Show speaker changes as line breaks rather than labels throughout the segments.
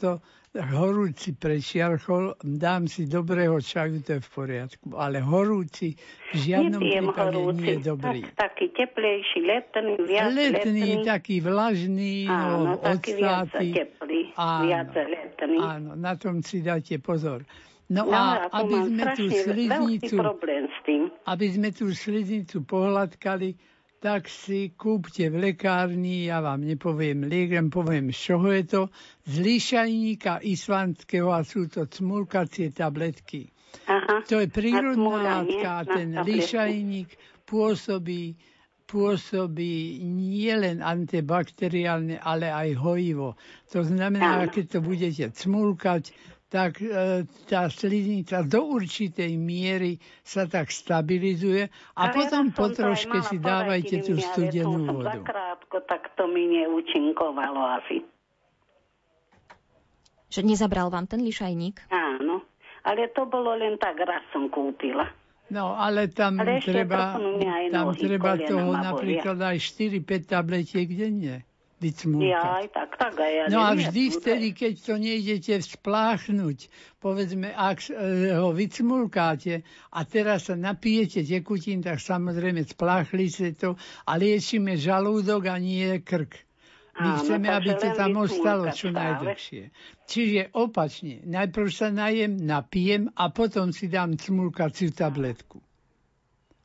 to horúci prešiarchol, dám si dobrého čaju, to je v poriadku. Ale horúci v žiadnom
Nepijem
prípade
horúci.
nie je dobrý.
Tak, taký teplejší, letný, viac
letný,
letný.
taký vlažný,
Áno,
no,
taký viac
odstáty.
teplý,
Áno,
viac letný.
Áno, na tom si dajte pozor. No,
No,
a aby sme tú sliznicu, aby sme tú sliznicu pohľadkali, tak si kúpte v lekárni, ja vám nepoviem liek, len poviem, z čoho je to, z lišajníka islandského a sú to cmulkacie tabletky.
Aha.
To je prírodná látka a ten lišajník pôsobí, pôsobí nielen antibakteriálne, ale aj hojivo. To znamená, keď to budete cmulkať, tak e, tá sliznica do určitej miery sa tak stabilizuje a
Ale
potom
raz
po troške si dávajte tú studenú vodu.
Zakrátko, tak to mi neúčinkovalo asi.
Že nezabral vám ten lišajník?
Áno. Ale to bolo len tak, raz som kúpila.
No, ale tam
Ale
treba, tam treba toho napríklad aj 4-5 tabletiek denne vycmúkať.
Ja tak, tak ja
No a vždy
že-
vtedy, keď to nejdete spláchnuť, povedzme, ak ho vycmulkáte a teraz sa napijete tekutín, tak samozrejme spláchli sa to a liečíme žalúdok a nie krk. My
Áno,
chceme, aby to tam ostalo čo najdlhšie. Čiže opačne, najprv sa najem, napijem a potom si dám cmulkaciu tabletku.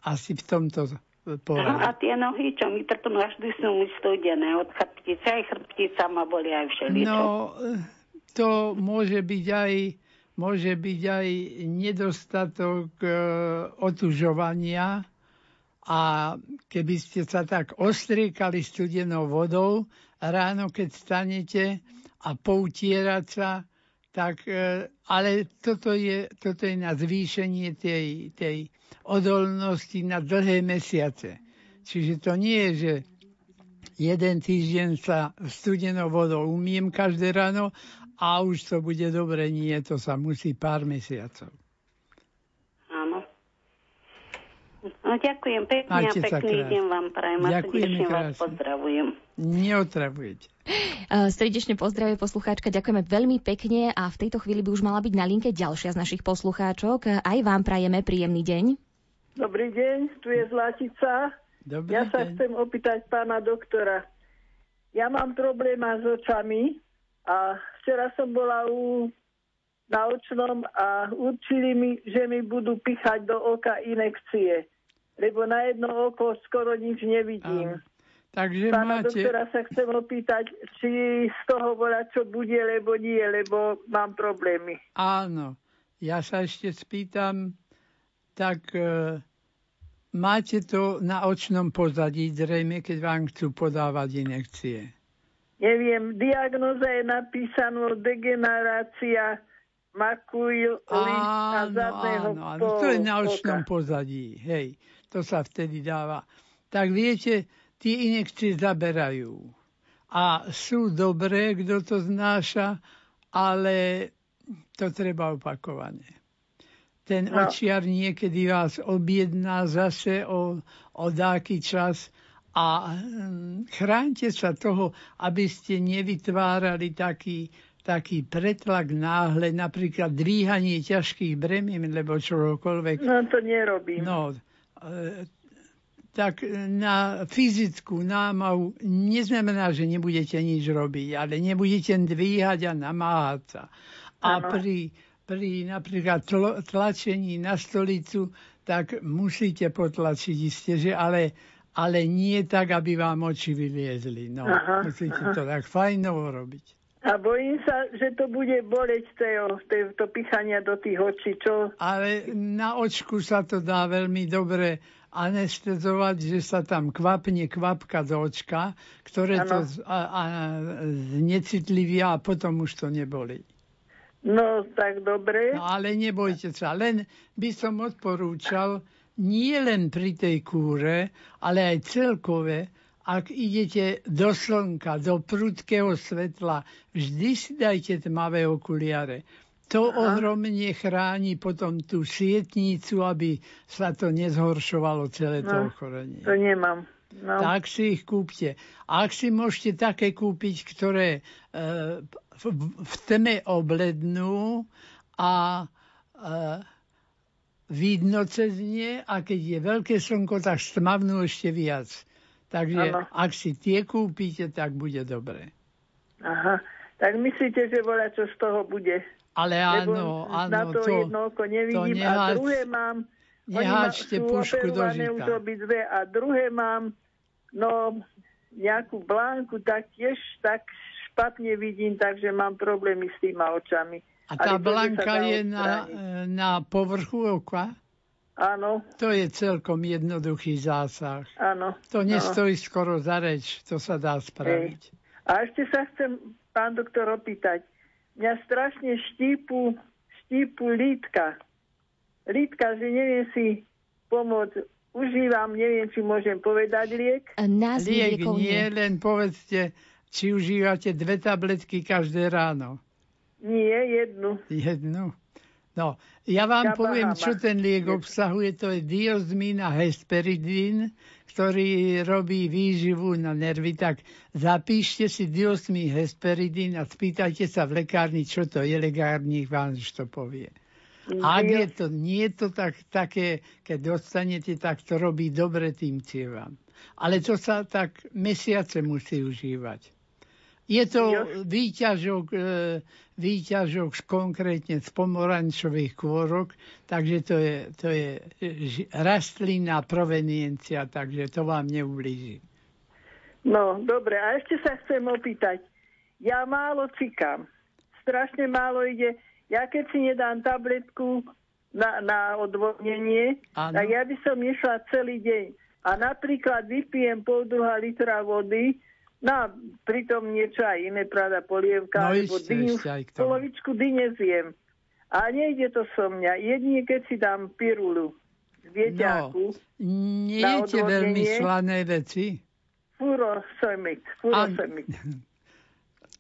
Asi v tomto
Aha, a
poradí.
tie nohy, čo mi trpnú, až sú mi studené od chrbtice, aj chrbtica ma boli aj všeličo.
No, to môže byť aj, môže byť aj nedostatok e, otužovania a keby ste sa tak ostriekali studenou vodou ráno, keď stanete a poutierať sa, tak, e, ale toto je, toto je na zvýšenie tej, tej odolnosti na dlhé mesiace. Čiže to nie je, že jeden týždeň sa studenou vodou umiem každé ráno a už to bude dobre. Nie, to sa musí pár mesiacov.
Áno. No, ďakujem pekne
Majte
a pekný
krásne.
deň vám prajem a srdečne vás pozdravujem.
Neotravujete.
Uh, Srdečne pozdravuje poslucháčka, ďakujeme veľmi pekne a v tejto chvíli by už mala byť na linke ďalšia z našich poslucháčok. Aj vám prajeme príjemný deň.
Dobrý deň, tu je Zlatica.
Dobrý
Ja sa
deň.
chcem opýtať pána doktora. Ja mám problém s očami a včera som bola u, na očnom a určili mi, že mi budú pichať do oka inekcie, lebo na jedno oko skoro nič nevidím.
Áno. Takže
Pána
máte,
doktora sa chcem opýtať, či z toho bola čo bude, lebo nie, lebo mám problémy.
áno, ja sa ešte spýtam, tak e, máte to na očnom pozadí zrejme, keď vám chcú podávať inekcie.
Neviem, diagnoza je napísaná degenerácia makuly a zadného
áno, áno, to je na očnom pozadí, hej, to sa vtedy dáva. Tak viete, tie inekcie zaberajú. A sú dobré, kto to znáša, ale to treba opakovane. Ten
No.
očiar niekedy vás objedná zase o, o dáky čas a hm, chránte sa toho, aby ste nevytvárali taký, taký pretlak náhle, napríklad dvíhanie ťažkých bremien, lebo čokoľvek.
No to nerobím.
No, e, tak na fyzickú námahu neznamená, že nebudete nič robiť, ale nebudete dvíhať a namáhať sa. A
Áno.
pri, pri napríklad tlačení na stolicu, tak musíte potlačiť isté, že ale, ale nie tak, aby vám oči vyliezli. No,
Aha,
musíte
aha.
to tak fajnovo robiť.
A bojím sa, že to bude boleť to, to, to pichania do tých očí, čo?
Ale na očku sa to dá veľmi dobre anestezovať, že sa tam kvapne kvapka do očka, ktoré to
Áno.
z- a, a, znecitlivia a potom už to neboli.
No tak dobre.
No ale nebojte sa, len by som odporúčal nie len pri tej kúre, ale aj celkové, ak idete do slnka, do prudkého svetla, vždy si dajte tmavé okuliare. To ohromne chráni potom tú sietnicu, aby sa to nezhoršovalo celé to
No,
ochorenie.
To nemám. No.
Tak si ich kúpte. A ak si môžete také kúpiť, ktoré e, v, tme oblednú a e, vidno cez nie a keď je veľké slnko, tak stmavnú ešte viac. Takže ano. ak si tie kúpite, tak bude dobre.
Aha, tak myslíte, že voľa čo z toho bude?
Ale áno, áno.
Na to, to jedno oko nevidím to neháč, a druhé mám...
Neháčte pušku do žita.
obidve a druhé mám, no, nejakú blánku, tak tiež tak špatne vidím, takže mám problémy s týma očami.
A tá blánka je na, na povrchu oka?
Áno.
To je celkom jednoduchý zásah.
Áno.
To nestojí áno. skoro za reč, to sa dá spraviť. Ej.
A ešte sa chcem, pán doktor, opýtať mňa strašne štípu, štípu lítka. Lítka, že neviem si pomôcť. Užívam, neviem, či môžem povedať liek.
Názvy
liek nie, len povedzte, či užívate dve tabletky každé ráno.
Nie, jednu.
Jednu? No, ja vám Kapahama. poviem, čo ten liek obsahuje. To je diozmín a hesperidín, ktorý robí výživu na nervy. Tak zapíšte si diozmín hesperidín a spýtajte sa v lekárni, čo to je. Lekárnik vám to povie. A ak je to, nie je to tak, také, keď dostanete, tak to robí dobre tým cievam. Ale to sa tak mesiace musí užívať. Je to výťažok, e, výťažok konkrétne z pomorančových kôrok, takže to je, to je rastlina proveniencia, takže to vám neublíži.
No, dobre. A ešte sa chcem opýtať. Ja málo cikám. Strašne málo ide. Ja keď si nedám tabletku na, na odvodnenie, tak ja by som nešla celý deň. A napríklad vypijem pol druhá litra vody, No, pritom niečo aj iné, pravda, polievka, no, alebo dyňu, polovičku dyne zjem. A nejde to so mňa. Jedine, keď si dám pirulu z vieťaku.
No, nie veľmi slané veci?
Furosemik. Furosemik.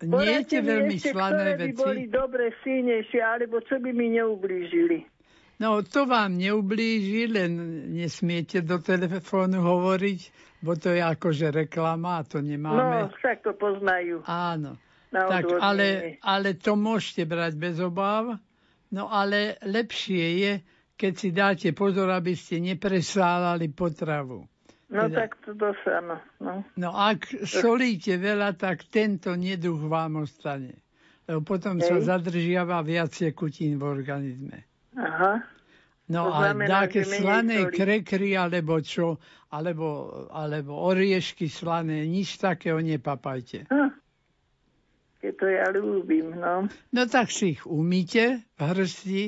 Nie je veľmi slané
veci? by boli dobre, silnejšie, alebo čo by mi neublížili?
No, to vám neublíži, len nesmiete do telefónu hovoriť, bo to je akože reklama a to nemáme.
No, však to poznajú.
Áno. tak, ale, ale to môžete brať bez obáv. No ale lepšie je, keď si dáte pozor, aby ste nepresálali potravu.
No teda, tak to sa, no, no.
No ak solíte veľa, tak tento neduch vám ostane. Lebo potom Hej. sa zadržiava viac kutín v organizme.
Aha.
No a také slané krekry alebo čo, alebo, alebo oriešky slané, nič takého nepapajte.
Hm. To ja ľúbim, no.
No tak si ich umíte v hrsti,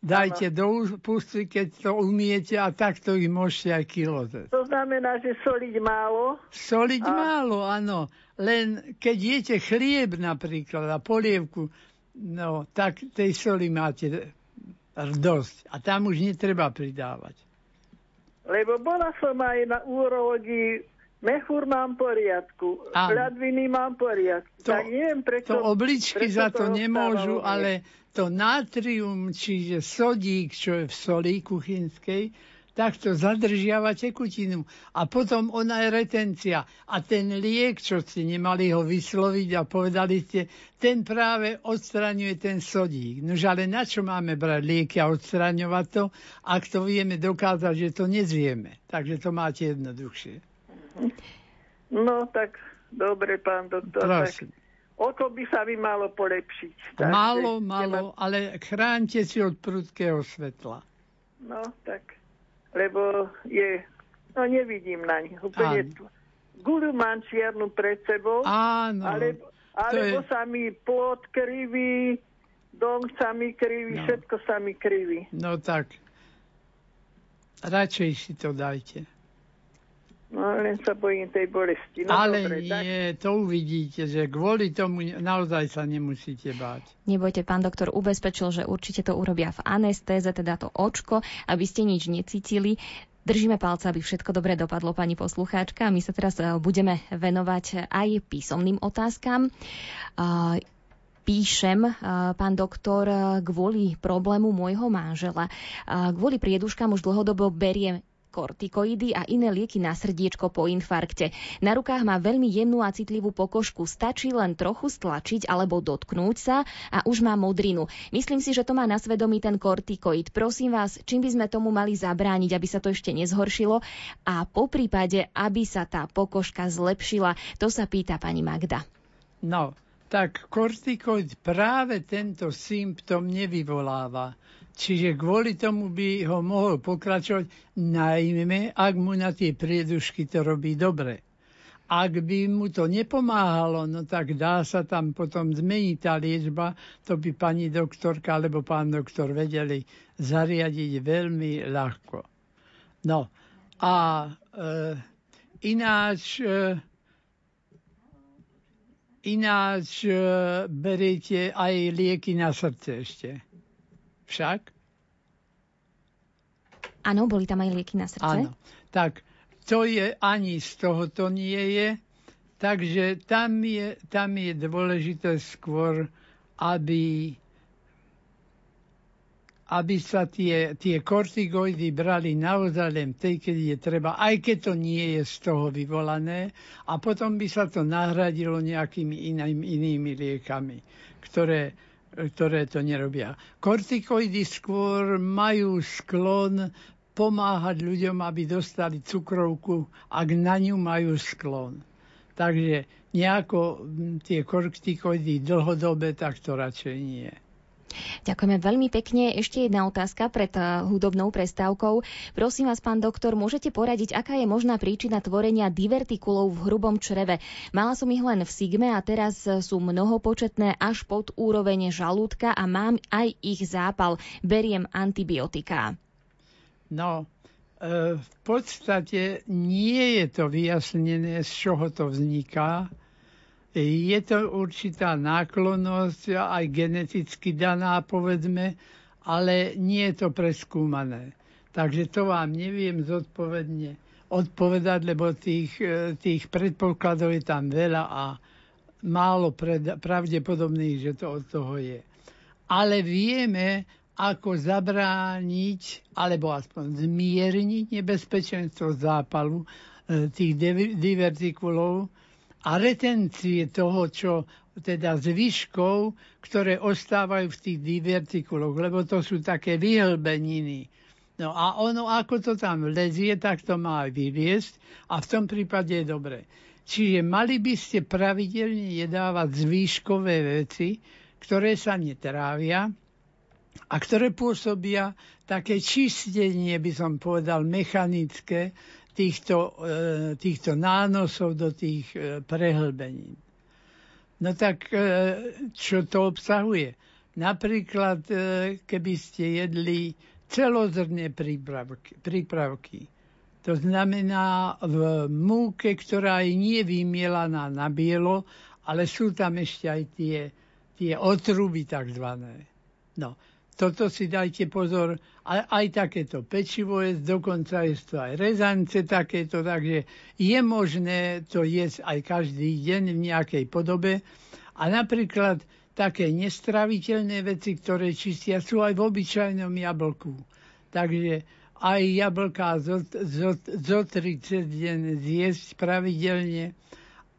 dajte ano. do ústy, keď to umiete a takto ich môžete aj kilo.
To znamená, že soliť málo?
Soliť a... málo, áno. Len keď jete chlieb napríklad a polievku, no tak tej soli máte dosť. A tam už netreba pridávať.
Lebo bola som aj na urológii, mechúr mám poriadku, hľadviny mám poriadku. To, tak neviem, prečo,
to obličky prečo za to nemôžu, ale to natrium, čiže sodík, čo je v soli kuchynskej, takto zadržiava tekutinu. A potom ona je retencia. A ten liek, čo ste nemali ho vysloviť a povedali ste, ten práve odstraňuje ten sodík. Nož ale na čo máme brať lieky a odstraňovať to, ak to vieme dokázať, že to nezvieme. Takže to máte jednoduchšie.
No tak, dobre, pán doktor. Prosím. Tak... O to by sa mi malo polepšiť.
Takže, málo, málo, ale chránte si od prudkého svetla.
No, tak lebo je, no nevidím na nich úplne. Guľu mám čiernu pred sebou,
Áno,
alebo, alebo je... sa mi plot kriví, dom sa mi kriví, no. všetko sa mi kriví.
No tak, radšej si to dajte.
No len sa bojím tej bolesti. No,
Ale
dobre,
nie, tak... to uvidíte, že kvôli tomu naozaj sa nemusíte báť.
Nebojte, pán doktor ubezpečil, že určite to urobia v anestéze, teda to očko, aby ste nič necítili. Držíme palce, aby všetko dobre dopadlo, pani poslucháčka. My sa teraz e, budeme venovať aj písomným otázkam. Píšem, e, pán doktor, kvôli problému môjho manžela. Kvôli prieduškám už dlhodobo beriem kortikoidy a iné lieky na srdiečko po infarkte. Na rukách má veľmi jemnú a citlivú pokožku. Stačí len trochu stlačiť alebo dotknúť sa a už má modrinu. Myslím si, že to má na svedomí ten kortikoid. Prosím vás, čím by sme tomu mali zabrániť, aby sa to ešte nezhoršilo a po prípade, aby sa tá pokožka zlepšila. To sa pýta pani Magda.
No, tak kortikoid práve tento symptom nevyvoláva. Čiže kvôli tomu by ho mohol pokračovať, najmä ak mu na tie priedušky to robí dobre. Ak by mu to nepomáhalo, no tak dá sa tam potom zmeniť tá liečba, to by pani doktorka alebo pán doktor vedeli zariadiť veľmi ľahko. No a e, ináč e, Ináč e, beriete aj lieky na srdce ešte. Však?
Áno, boli tam aj lieky na srdce.
Áno. Tak to je ani z toho to nie je. Takže tam je, tam je dôležité skôr, aby aby sa tie, tie kortigoidy brali naozaj len tej, keď je treba, aj keď to nie je z toho vyvolané, a potom by sa to nahradilo nejakými iným, inými liekami, ktoré, ktoré to nerobia. Kortikoidy skôr majú sklon pomáhať ľuďom, aby dostali cukrovku, ak na ňu majú sklon. Takže nejako tie kortikoidy dlhodobé, tak to radšej nie.
Ďakujeme veľmi pekne. Ešte jedna otázka pred eh, hudobnou prestávkou. Prosím vás, pán doktor, môžete poradiť, aká je možná príčina tvorenia divertikulov v hrubom čreve? Mala som ich len v sigme a teraz eh, sú mnohopočetné až pod úroveň žalúdka a mám aj ich zápal. Beriem antibiotika.
No, eh, v podstate nie je to vyjasnené, z čoho to vzniká je to určitá náklonnosť, aj geneticky daná, povedzme, ale nie je to preskúmané. Takže to vám neviem zodpovedne odpovedať, lebo tých, e, tých predpokladov je tam veľa a málo pred, pravdepodobných, že to od toho je. Ale vieme, ako zabrániť, alebo aspoň zmierniť nebezpečenstvo zápalu e, tých divertikulov, a retencie toho, čo teda zvyškov, ktoré ostávajú v tých divertikuloch, lebo to sú také vyhlbeniny. No a ono, ako to tam lezie, tak to má aj vyviesť a v tom prípade je dobre. Čiže mali by ste pravidelne jedávať zvýškové veci, ktoré sa netrávia a ktoré pôsobia také čistenie, by som povedal, mechanické týchto, e, týchto nánosov do tých e, prehlbenín. No tak e, čo to obsahuje? Napríklad, keby ste jedli celozrné prípravky, prípravky. To znamená v múke, ktorá je nie vymielaná na bielo, ale sú tam ešte aj tie, tie otruby takzvané. No, toto si dajte pozor, aj, aj takéto pečivo je, dokonca je to aj rezance takéto, takže je možné to jesť aj každý deň v nejakej podobe. A napríklad také nestraviteľné veci, ktoré čistia, sú aj v obyčajnom jablku. Takže aj jablká zo, zo, zo 30 deň zjesť pravidelne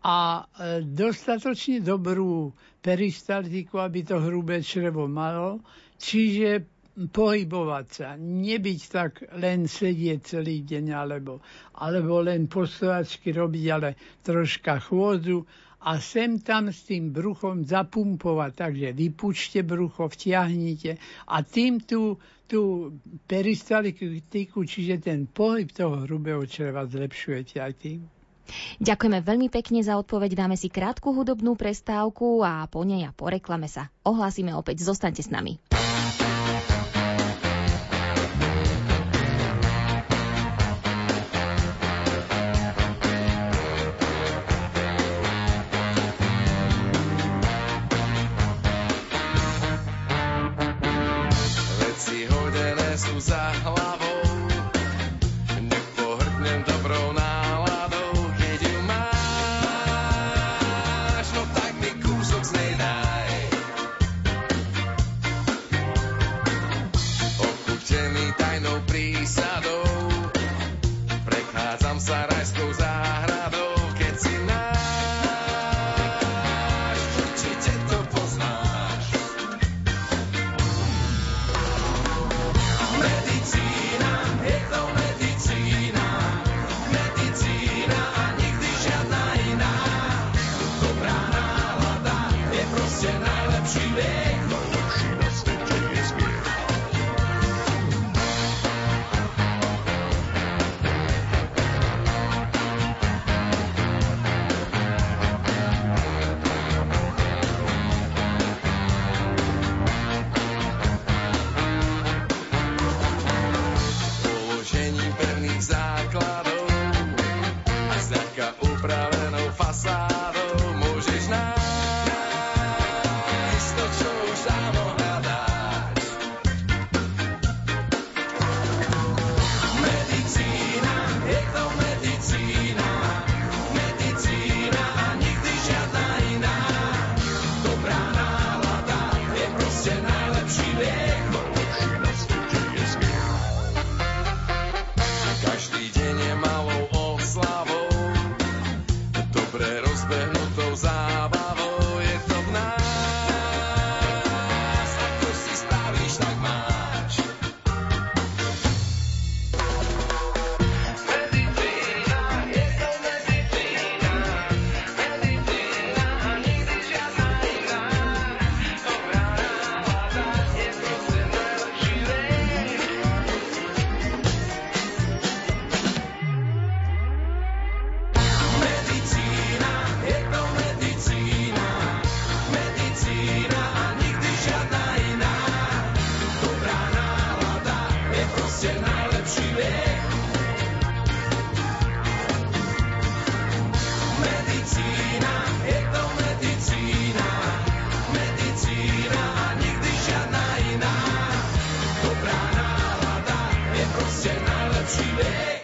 a e, dostatočne dobrú peristaltiku, aby to hrubé črevo malo Čiže pohybovať sa, nebyť tak len sedieť celý deň, alebo, alebo len postovačky robiť, ale troška chôdzu a sem tam s tým bruchom zapumpovať. Takže vypučte brucho, vtiahnite a tým tú, tú peristaltiku, čiže ten pohyb toho hrubého čreva zlepšujete aj tým.
Ďakujeme veľmi pekne za odpoveď. Dáme si krátku hudobnú prestávku a po nej a po reklame sa ohlásime opäť. Zostaňte s nami.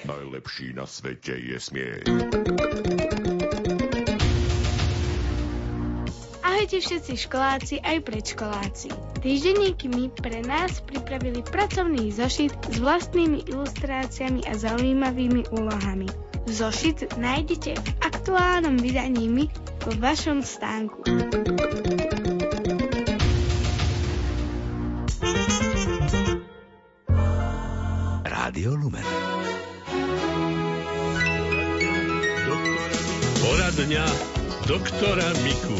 Najlepší na svete je smiech.
Ahojte všetci školáci aj predškoláci. Týždenníky mi pre nás pripravili pracovný zošit s vlastnými ilustráciami a zaujímavými úlohami. Zošit nájdete v aktuálnom vydaní mi vo vašom stánku.
Rádio Lumen.
Poradňa doktora Miku.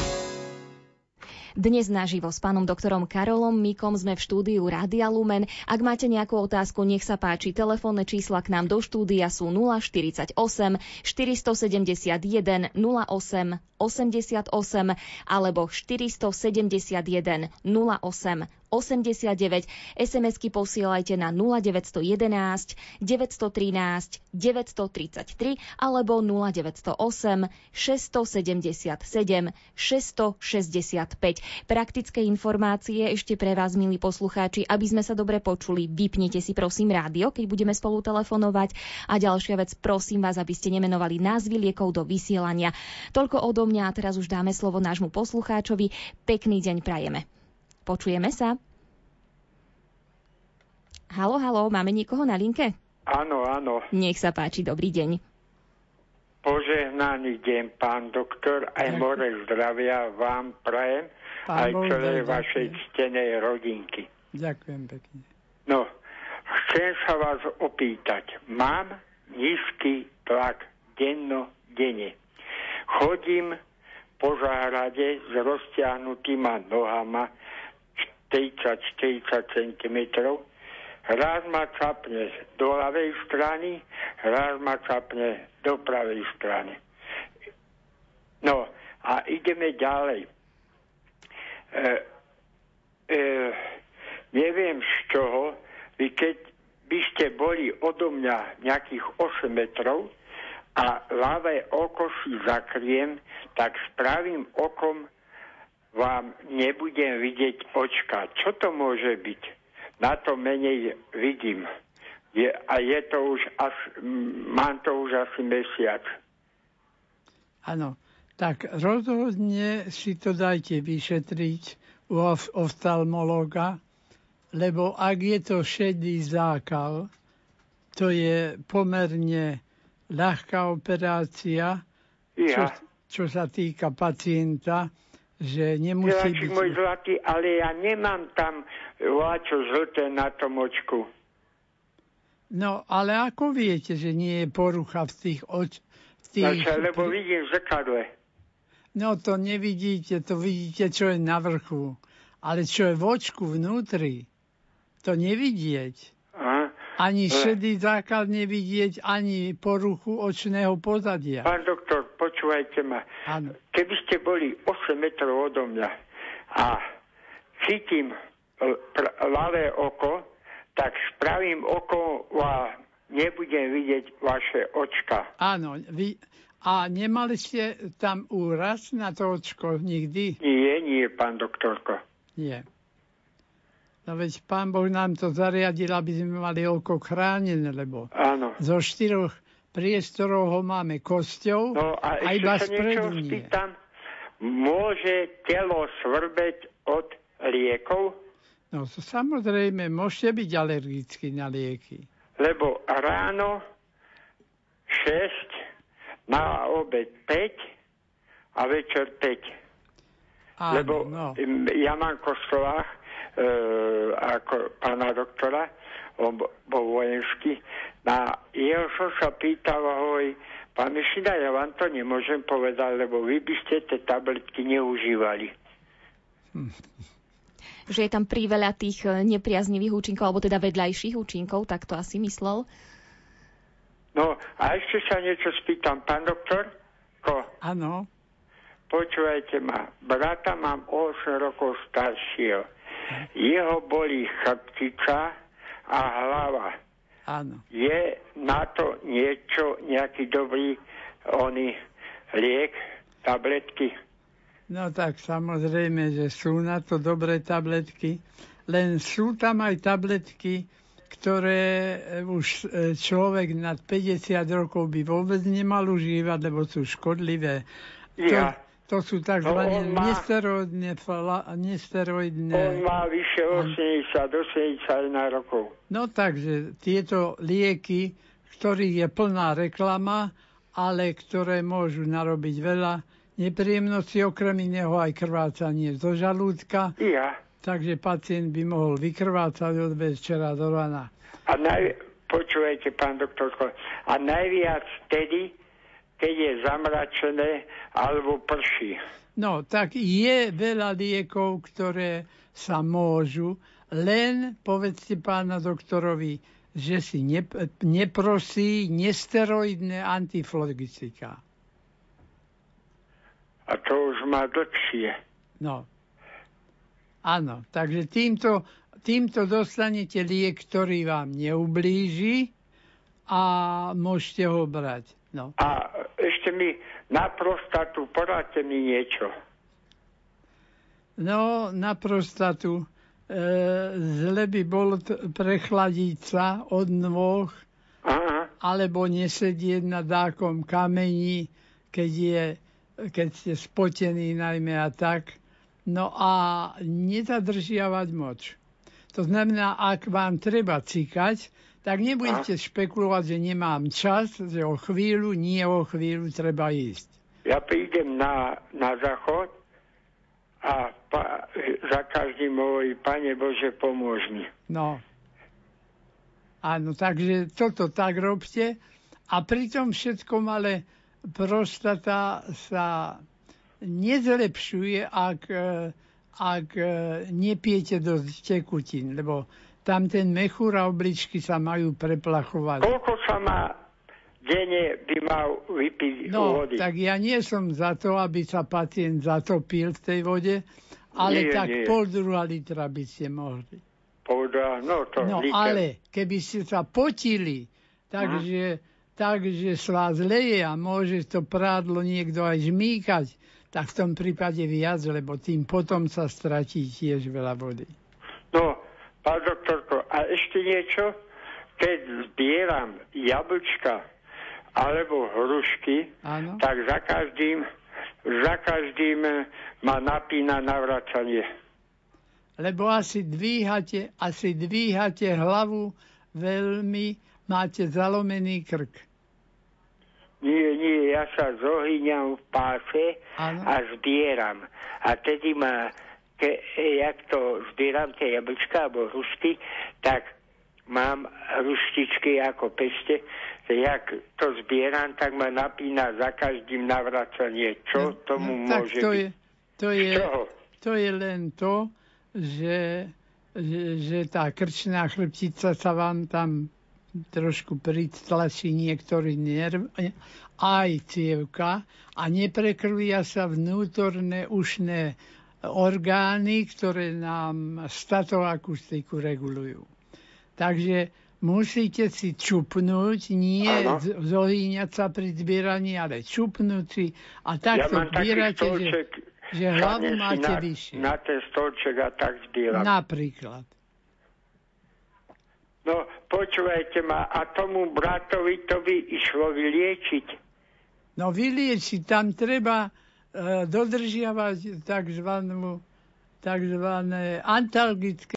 Dnes naživo s pánom doktorom Karolom Mikom sme v štúdiu Rádia Lumen. Ak máte nejakú otázku, nech sa páči. Telefónne čísla k nám do štúdia sú 048 471 08 88 alebo 471 08 89. SMS-ky posielajte na 0911 913 933 alebo 0908 677 665. Praktické informácie ešte pre vás, milí poslucháči, aby sme sa dobre počuli. Vypnite si prosím rádio, keď budeme spolu telefonovať. A ďalšia vec, prosím vás, aby ste nemenovali názvy liekov do vysielania. Toľko odo mňa a teraz už dáme slovo nášmu poslucháčovi. Pekný deň prajeme. Počujeme sa? Halo, halo, máme niekoho na linke?
Áno, áno.
Nech sa páči, dobrý deň.
Požehnaný deň, pán doktor, aj more zdravia vám prajem,
Pán
aj celej vašej ctenej rodinky.
Ďakujem pekne.
No, chcem sa vás opýtať. Mám nízky tlak denno, denne. Chodím po záhrade s roztiahnutýma nohama 30-40 cm. Raz ma capne do ľavej strany, raz ma capne do pravej strany. No a ideme ďalej. E, e, neviem z čoho, vy keď by ste boli odo mňa nejakých 8 metrov a ľavé oko si zakriem, tak s pravým okom vám nebudem vidieť očka. Čo to môže byť? Na to menej vidím. Je, a je to už asi, mám to už asi mesiac.
Áno, tak rozhodne si to dajte vyšetriť u of- oftalmologa, lebo ak je to šedý zákal, to je pomerne ľahká operácia, čo,
Ja,
čo sa týka pacienta, že nemusí
Miláčik
byť...
môj zlatý, ale ja nemám tam vláčo žlté na tom očku.
No, ale ako viete, že nie je porucha v tých oč... V tých...
Naša, lebo vidím v zrkadle.
No to nevidíte, to vidíte, čo je na vrchu. Ale čo je v očku vnútri, to nevidieť. Ani
Eh.
šedý základ nevidieť, ani poruchu očného pozadia.
Pán doktor, počúvajte ma.
Áno.
Keby ste boli 8 metrov odo mňa a cítim ľavé oko, tak s pravým okom a nebudem vidieť vaše očka.
Áno, vy, a nemali ste tam úraz na to očko nikdy?
Nie, nie, pán doktorko.
Nie. No veď pán Boh nám to zariadil, aby sme mali oko chránené, lebo
Áno.
zo štyroch priestorov ho máme kosťou
No a
a iba
sa niečo
spredu nie.
spýtam. Môže telo svrbeť od liekov?
No samozrejme, môžete byť alergickí na lieky.
Lebo ráno 6, na obed 5 a večer 5.
Áno,
Lebo
no.
ja mám kostola e, ako pána doktora, on bo- bol vojenský. Na jeho som sa pýtal, ahoj, pán Mešina, ja vám to nemôžem povedať, lebo vy by ste tie tabletky neužívali.
Že je tam priveľa tých e, nepriaznivých účinkov, alebo teda vedľajších účinkov, tak to asi myslel.
No a ešte sa niečo spýtam, pán doktor? Ko,
Áno,
počúvajte ma, brata mám o 8 rokov staršieho. Jeho bolí chrbtica a hlava.
áno.
Je na to niečo, nejaký dobrý oný liek, tabletky?
No tak samozrejme, že sú na to dobré tabletky, len sú tam aj tabletky, ktoré už e, človek nad 50 rokov by vôbec nemal užívať, lebo sú škodlivé.
Ja.
To, sú tzv.
No, má-
nesteroidné, fala, nesteroidné
On má vyše 80, 81 rokov.
No takže tieto lieky, ktorých je plná reklama, ale ktoré môžu narobiť veľa nepríjemností, okrem iného aj krvácanie zo žalúdka,
Ja.
takže pacient by mohol vykrvácať od večera do rana.
A naj... Počúvajte, pán doktorko, a najviac vtedy, keď je zamračené alebo prší.
No, tak je veľa liekov, ktoré sa môžu, len povedzte pána doktorovi, že si ne, neprosí nesteroidné antiflogistika.
A to už má dlhšie.
No. Áno, takže týmto, týmto dostanete liek, ktorý vám neublíži a môžete ho brať. No.
A ešte mi na prostatu poradte mi niečo.
No, na prostatu e, zle by bolo t- prechladiť sa od nôh,
Aha.
alebo nesedieť na dákom kameni, keď, je, keď ste spotení najmä a tak. No a nezadržiavať moč. To znamená, ak vám treba cikať, tak nebudete špekulovať, že nemám čas, že o chvíľu, nie o chvíľu treba ísť.
Ja prídem na, na záchod a pa, za každým hovorí, Pane Bože, pomôž mi.
No. Áno, takže toto tak robte. A pri tom všetkom ale prostata sa nezlepšuje, ak, ak e, nepijete dosť tekutín, lebo tam ten mechúr a obličky sa majú preplachovať.
Koľko sa má denne by mal vypiť
No,
vody?
tak ja nie som za to, aby sa pacient zatopil v tej vode, ale
Nie,
tak
nie.
pol druhá litra by ste mohli.
Povedal, no to
No
liter.
ale keby ste sa potili, takže, takže z vás leje a môže to prádlo niekto aj žmýkať, tak v tom prípade viac, lebo tým potom sa stratí tiež veľa vody.
No, pán doktorko, a ešte niečo? Keď zbieram jablčka alebo hrušky,
Áno.
tak za každým, za každým eh, ma napína navracanie.
Lebo asi dvíhate, asi dvíhate hlavu veľmi, máte zalomený krk.
Nie, nie, ja sa zohyňam v páse
Áno.
a zbieram. A tedy ma, ke, jak to zbieram tie jablčka alebo hrušky, tak mám hruštičky ako peste, jak to zbieram, tak ma napína za každým navracanie. Čo tomu
no, tak
môže
to
byť?
je, to je,
čoho?
to je len to, že, že, že tá krčná chrbtica sa vám tam trošku pritlačí niektorý nerv, aj cievka a neprekrvia sa vnútorné ušné orgány, ktoré nám statoakustiku regulujú. Takže musíte si čupnúť, nie
Áno.
z- zohýňať sa pri zbieraní, ale čupnúť si a
Ja
takto
taký
zbierate, že, že hlavu máte
na,
vyššie.
na ten stolček a tak zbieram.
Napríklad.
No, počúvajte ma, a tomu bratovi to by išlo vyliečiť.
No vyliečiť, tam treba dodržiavať takzvanú, takzvané antalgické